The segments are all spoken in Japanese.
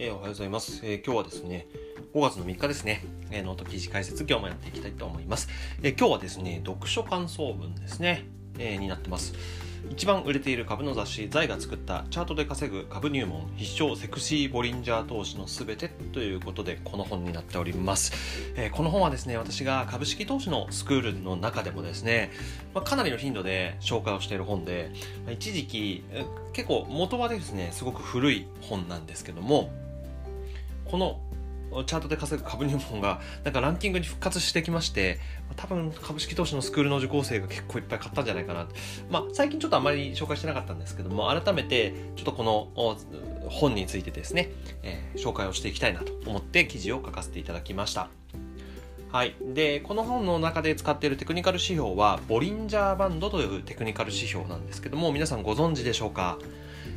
えー、おはようございます、えー、今日はですね、5月の3日ですね、えー、ノート記事解説、今日もやっていきたいと思います。え今日はですね、読書感想文ですね、えになってます。一番売れている株の雑誌、財が作ったチャートで稼ぐ株入門必勝セクシーボリンジャー投資のすべてということで、この本になっております。え、この本はですね、私が株式投資のスクールの中でもですね、まあ、かなりの頻度で紹介をしている本で、まあ、一時期、結構元はですね、すごく古い本なんですけども、このチャートで稼ぐ株入門がなんかランキングに復活してきまして多分株式投資のスクールの受講生が結構いっぱい買ったんじゃないかな。まあ最近ちょっとあまり紹介してなかったんですけども改めてちょっとこの本についてですね、えー、紹介をしていきたいなと思って記事を書かせていただきました。はい。で、この本の中で使っているテクニカル指標は、ボリンジャーバンドというテクニカル指標なんですけども、皆さんご存知でしょうか？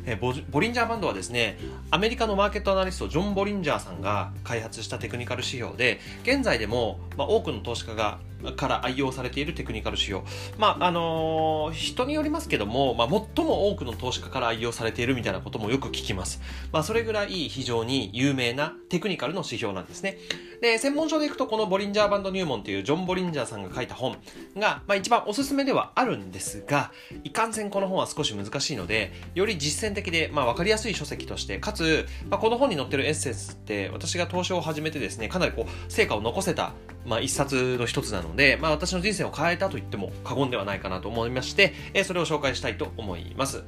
えボボリンジャーバンドはですねアメリカのマーケットアナリストジョン・ボリンジャーさんが開発したテクニカル指標で現在でも、まあ、多くの投資家がから愛用されているテクニカル指標。まあ、あのー、人によりますけども、まあ、最も多くの投資家から愛用されているみたいなこともよく聞きます。まあ、それぐらい非常に有名なテクニカルの指標なんですね。で、専門書でいくと、このボリンジャーバンド入門というジョン・ボリンジャーさんが書いた本が、まあ、一番おすすめではあるんですが、いかんせんこの本は少し難しいので、より実践的で、まあ、わかりやすい書籍として、かつ、まあ、この本に載ってるエッセンスって、私が投資を始めてですね、かなりこう、成果を残せたまあ、一冊の一つなので、まあ、私の人生を変えたと言っても過言ではないかなと思いまして、えそれを紹介したいと思います。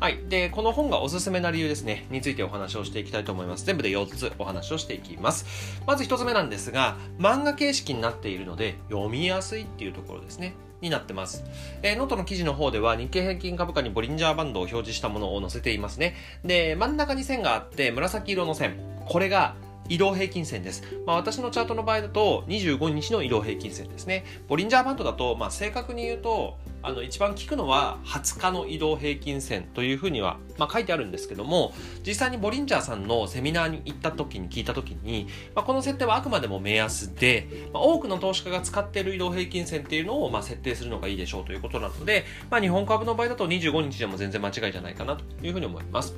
はい。で、この本がおすすめな理由ですね、についてお話をしていきたいと思います。全部で4つお話をしていきます。まず1つ目なんですが、漫画形式になっているので、読みやすいっていうところですね。になってます。えー、ノートの記事の方では日経平均株価にボリンジャーバンドを表示したものを載せていますね。で、真ん中に線があって紫色の線。これが移動平均線です。まあ、私のチャートの場合だと25日の移動平均線ですね。ボリンジャーバンドだと、まあ、正確に言うと、あの一番効くのは20日の移動平均線というふうには、まあ、書いてあるんですけども実際にボリンジャーさんのセミナーに行った時に聞いた時に、まあ、この設定はあくまでも目安で、まあ、多くの投資家が使っている移動平均線っていうのをまあ設定するのがいいでしょうということなので、まあ、日本株の場合だと25日でも全然間違いじゃないかなというふうに思います。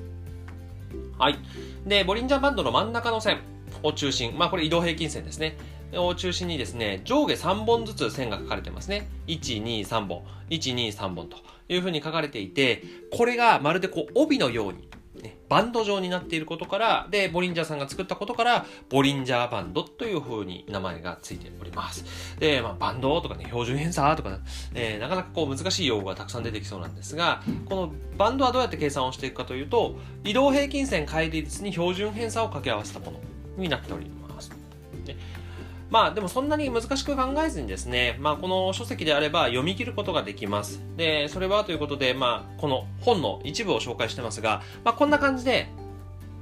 はい。で、ボリンジャーバンドの真ん中の線。を中心、まあこれ移動平均線ですね。を中心にですね、上下3本ずつ線が書かれてますね。1、2、3本。1、2、3本というふうに書かれていて、これがまるでこう帯のようにね、バンド状になっていることから、で、ボリンジャーさんが作ったことから、ボリンジャーバンドという風に名前がついております。で、まあ、バンドとかね、標準偏差とか、えー、なかなかこう難しい用語がたくさん出てきそうなんですが、このバンドはどうやって計算をしていくかというと、移動平均線乖離率に標準偏差を掛け合わせたものになっております。でまあでもそんなに難しく考えずにですね、まあこの書籍であれば読み切ることができます。で、それはということで、まあこの本の一部を紹介してますが、まあこんな感じで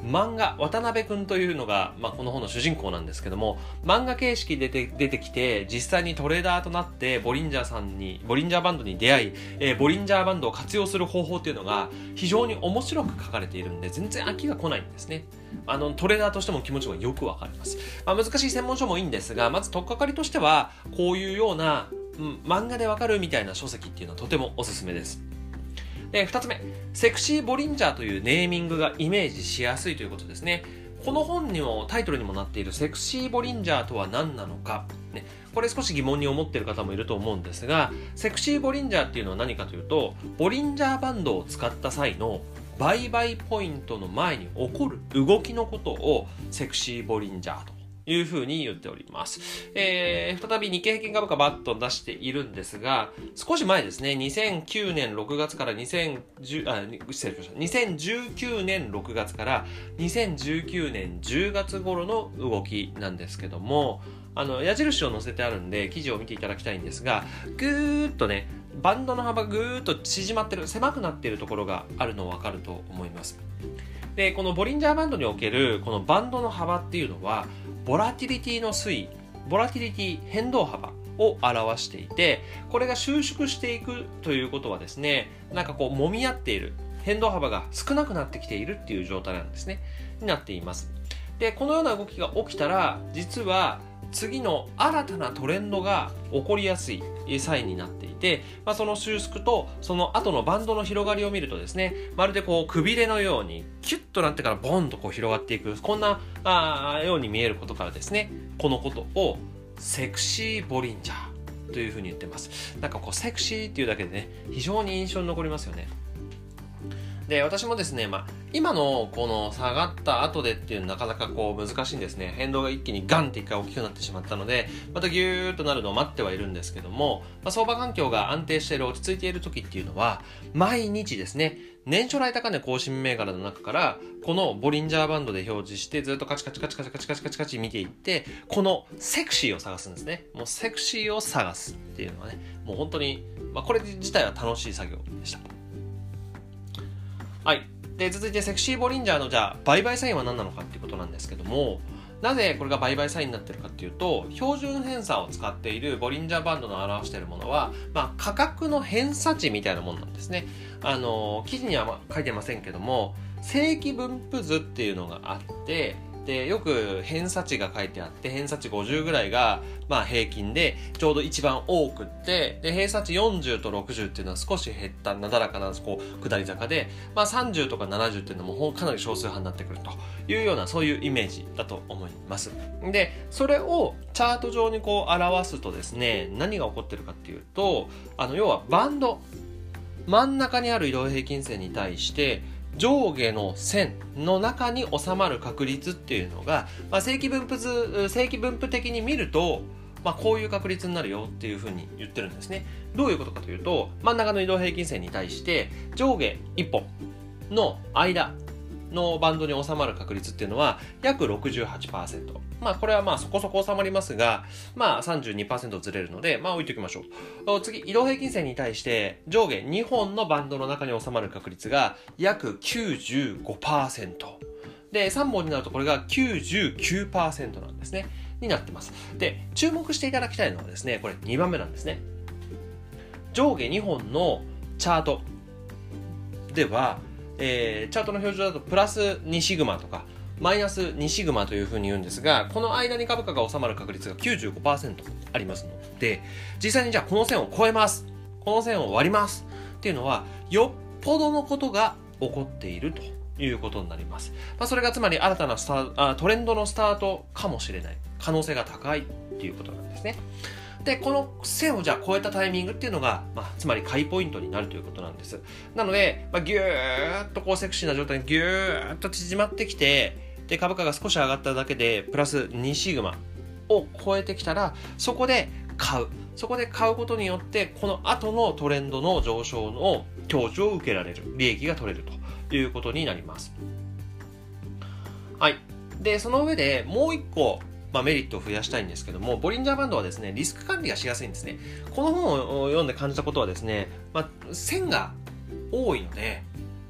漫画、渡辺くんというのが、まあ、この本の主人公なんですけども、漫画形式で出て出てきて、実際にトレーダーとなって、ボリンジャーさんに、ボリンジャーバンドに出会い、えー、ボリンジャーバンドを活用する方法っていうのが、非常に面白く書かれているんで、全然飽きが来ないんですね。あの、トレーダーとしても気持ちがよくわかります。まあ、難しい専門書もいいんですが、まず、取っかかりとしては、こういうような、うん、漫画でわかるみたいな書籍っていうのはとてもおすすめです。で、二つ目、セクシーボリンジャーというネーミングがイメージしやすいということですね。この本にもタイトルにもなっているセクシーボリンジャーとは何なのか、ね、これ少し疑問に思っている方もいると思うんですが、セクシーボリンジャーっていうのは何かというと、ボリンジャーバンドを使った際の売買ポイントの前に起こる動きのことをセクシーボリンジャーというふうに言っております。えー、再び日経平均株価バッと出しているんですが、少し前ですね、2009年6月から2010、あ、失礼しました。2019年6月から2019年10月頃の動きなんですけども、あの、矢印を載せてあるんで、記事を見ていただきたいんですが、ぐーっとね、バンドの幅ぐーっと縮まってる、狭くなっているところがあるのわかると思います。で、このボリンジャーバンドにおけるこのバンドの幅っていうのは、ボラティリティの推移、ボラティリティ変動幅を表していて、これが収縮していくということはですね、なんかこう揉み合っている、変動幅が少なくなってきているっていう状態なんですね。になっています。で、このような動きが起きたら、実は次の新たなトレンドが起こりやすい際になっていて、て、まあ、その収縮とその後のバンドの広がりを見るとですねまるでこうくびれのようにキュッとなってからボンとこう広がっていくこんなあように見えることからですねこのことをセクシーボリンジャーというふうに言ってます。なんかこうセクシーっていうだけでね非常に印象に残りますよね。で、私もですね、まあ、今のこの下がった後でっていうのはなかなかこう難しいんですね。変動が一気にガンって一回大きくなってしまったので、またギューッとなるのを待ってはいるんですけども、まあ、相場環境が安定している、落ち着いている時っていうのは、毎日ですね、年初来高値更新銘柄の中から、このボリンジャーバンドで表示して、ずっとカチカチカチカチカチカチカチカチ見ていって、このセクシーを探すんですね。もうセクシーを探すっていうのはね、もう本当に、まあ、これ自体は楽しい作業でした。はい。で、続いてセクシーボリンジャーのじゃあ、売買サインは何なのかっていうことなんですけども、なぜこれが売買サインになってるかっていうと、標準偏差を使っているボリンジャーバンドの表しているものは、まあ、価格の偏差値みたいなものなんですね。あの、記事には書いてませんけども、正規分布図っていうのがあって、でよく偏差値が書いてあって偏差値50ぐらいがまあ平均でちょうど一番多くってで偏差値40と60っていうのは少し減ったなだらかなこう下り坂で、まあ、30とか70っていうのもかなり少数派になってくるというようなそういうイメージだと思います。でそれをチャート上にこう表すとですね何が起こってるかっていうとあの要はバンド真ん中にある移動平均線に対して上下の線の中に収まる確率っていうのが、まあ、正規分布図正規分布的に見ると、まあ、こういう確率になるよっていうふうに言ってるんですね。どういうことかというと真ん中の移動平均線に対して上下1本の間のバンドに収まる確率っていうのは約68%。まあこれはまあそこそこ収まりますが、まあ32%ずれるので、まあ置いておきましょう。次、移動平均線に対して上下2本のバンドの中に収まる確率が約95%。で、3本になるとこれが99%なんですね。になってます。で、注目していただきたいのはですね、これ2番目なんですね。上下2本のチャートでは、えー、チャートの表示だとプラス2シグマとかマイナス2シグマというふうに言うんですがこの間に株価が収まる確率が95%ありますので実際にじゃあこの線を超えます。この線を割ります。っていうのはよっぽどのことが起こっていると。いうことになります、まあ、それがつまり新たなスタあトレンドのスタートかもしれない可能性が高いっていうことなんですねで、この線をじゃあ超えたタイミングっていうのが、まあ、つまり買いポイントになるということなんです。なので、まあ、ぎゅーっとこうセクシーな状態にぎゅーっと縮まってきて、で、株価が少し上がっただけで、プラス2シグマを超えてきたら、そこで買う。そこで買うことによって、この後のトレンドの上昇の強調を受けられる。利益が取れるということになります。はい。で、その上でもう一個まあ、メリットを増やしたいんですけども、ボリンジャーバンドはですね、リスク管理がしやすいんですね。この本を読んで感じたことはですね、まあ、線が多いので、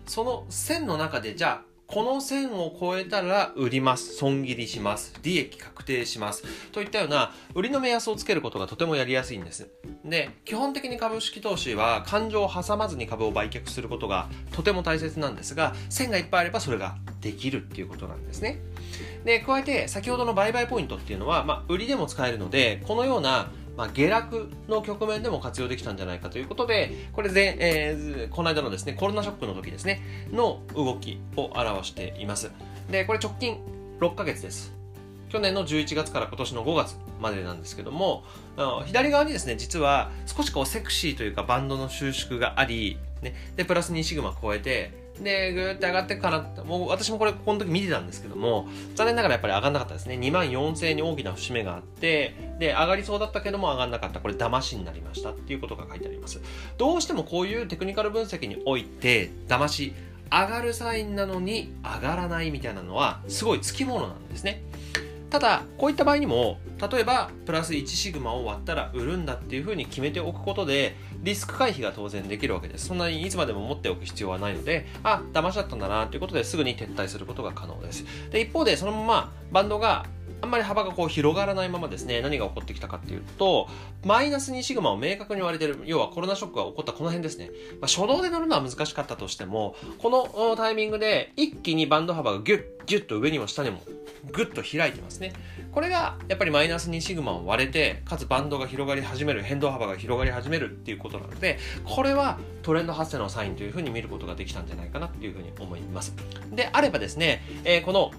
その線の中で、じゃあ、この線を超えたら売ります。損切りします。利益確定します。といったような売りの目安をつけることがとてもやりやすいんです。で、基本的に株式投資は感情を挟まずに株を売却することがとても大切なんですが、線がいっぱいあればそれができるっていうことなんですね。で、加えて先ほどの売買ポイントっていうのは、まあ、売りでも使えるので、このようなまあ、下落の局面でも活用できたんじゃないかということで、これで、えー、この間のですね、コロナショックの時ですね、の動きを表しています。で、これ直近6ヶ月です。去年の11月から今年の5月までなんですけども、左側にですね、実は少しこうセクシーというかバンドの収縮があり、ね、で、プラス2シグマ超えて、で、ぐーって上がってかなもう私もこれ、この時見てたんですけども、残念ながらやっぱり上がんなかったですね。2万4000円に大きな節目があって、で、上がりそうだったけども上がんなかった。これ、騙しになりましたっていうことが書いてあります。どうしてもこういうテクニカル分析において、騙し、上がるサインなのに上がらないみたいなのは、すごいつきものなんですね。ただ、こういった場合にも、例えば、プラス1シグマを割ったら売るんだっていうふうに決めておくことで、リスク回避が当然できるわけです。そんなにいつまでも持っておく必要はないので、あ、騙しちゃったんだなということですぐに撤退することが可能です。で、一方で、そのままバンドがあんまり幅がこう広がらないままですね、何が起こってきたかっていうと、マイナス2シグマを明確に割れてる、要はコロナショックが起こったこの辺ですね。まあ、初動で乗るのは難しかったとしても、このタイミングで一気にバンド幅がギュッ、ギュッと上にも下にもぐっと開いてますね。これがやっぱりマイナス2シグマを割れて、かつバンドが広がり始める、変動幅が広がり始めるっていうことなので、これはトレンド発生のサインというふうに見ることができたんじゃないかなっていうふうに思います。であればですね、えー、この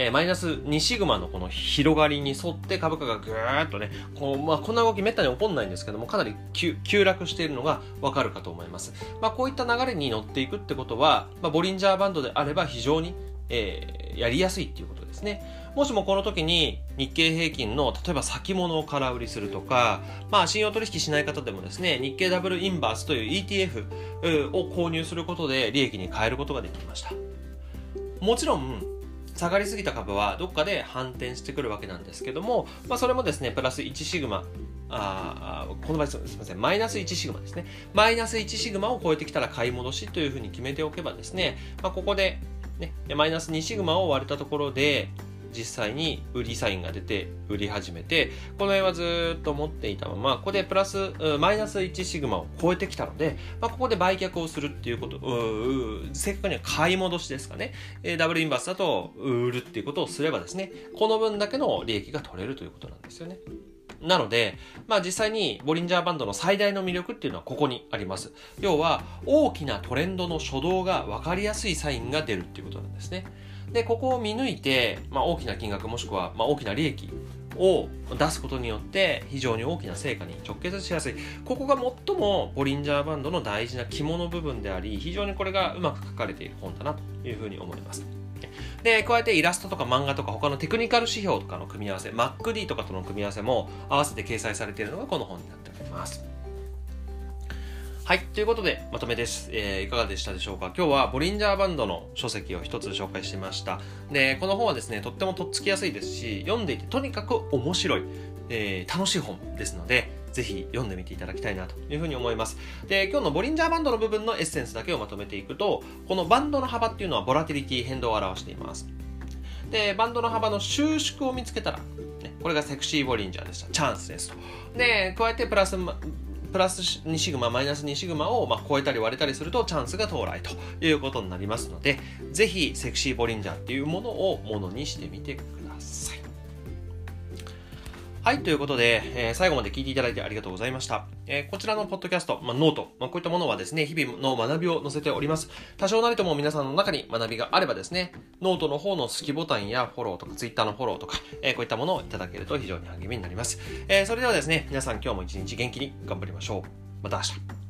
えー、マイナス2シグマのこの広がりに沿って株価がぐーっとね、こうまあ、こんな動きめったに起こんないんですけども、かなり急落しているのがわかるかと思います。まあ、こういった流れに乗っていくってことは、まあ、ボリンジャーバンドであれば非常に、えー、やりやすいっていうことですね。もしもこの時に日経平均の例えば先物を空売りするとか、まあ信用取引しない方でもですね、日経ダブルインバースという ETF を購入することで利益に変えることができました。もちろん、下がりすぎた株はどっかで反転してくるわけなんですけども、まあ、それもですね、プラス1シグマ、あこの場合すみません、マイナス1シグマですね。マイナス1シグマを超えてきたら買い戻しというふうに決めておけばですね、まあ、ここで、ね、マイナス2シグマを割れたところで、実際に売りサインが出て売り始めてこの辺はずっと持っていたままここでプラスマイナス1シグマを超えてきたので、まあ、ここで売却をするっていうこと正確には買い戻しですかねダブルインバースだと売るっていうことをすればですねこの分だけの利益が取れるということなんですよね。なので、まあ実際にボリンジャーバンドの最大の魅力っていうのはここにあります。要は大きなトレンドの初動が分かりやすいサインが出るっていうことなんですね。で、ここを見抜いて、まあ、大きな金額もしくは、まあ、大きな利益を出すことによって非常に大きな成果に直結しやすい。ここが最もボリンジャーバンドの大事な肝の部分であり、非常にこれがうまく書かれている本だなというふうに思います。で、加えてイラストとか漫画とか他のテクニカル指標とかの組み合わせ、MacD とかとの組み合わせも合わせて掲載されているのがこの本になっております。はい。ということで、まとめです。えー、いかがでしたでしょうか？今日はボリンジャーバンドの書籍を一つ紹介しました。で、この本はですね、とってもとっつきやすいですし、読んでいてとにかく面白い、えー、楽しい本ですので、ぜひ読んでみていただきたいなというふうに思います。で、今日のボリンジャーバンドの部分のエッセンスだけをまとめていくと、このバンドの幅っていうのはボラティリティ変動を表しています。で、バンドの幅の収縮を見つけたら、ね、これがセクシーボリンジャーでした。チャンスですと。で、加えてプラスプラス2シグマ、マイナス2シグマをまあ超えたり割れたりするとチャンスが到来ということになりますので、ぜひセクシーボリンジャーっていうものをものにしてみてください。はい、ということで、えー、最後まで聞いていただいてありがとうございました。えー、こちらのポッドキャスト、まあ、 note、まあ、こういったものはですね、日々の学びを載せております。多少なりとも皆さんの中に学びがあればですね、ノートの方の好きボタンやフォローとか、ツイッターのフォローとか、えー、こういったものをいただけると非常に励みになります。えそれではですね、皆さん今日も一日元気に頑張りましょう。また明日。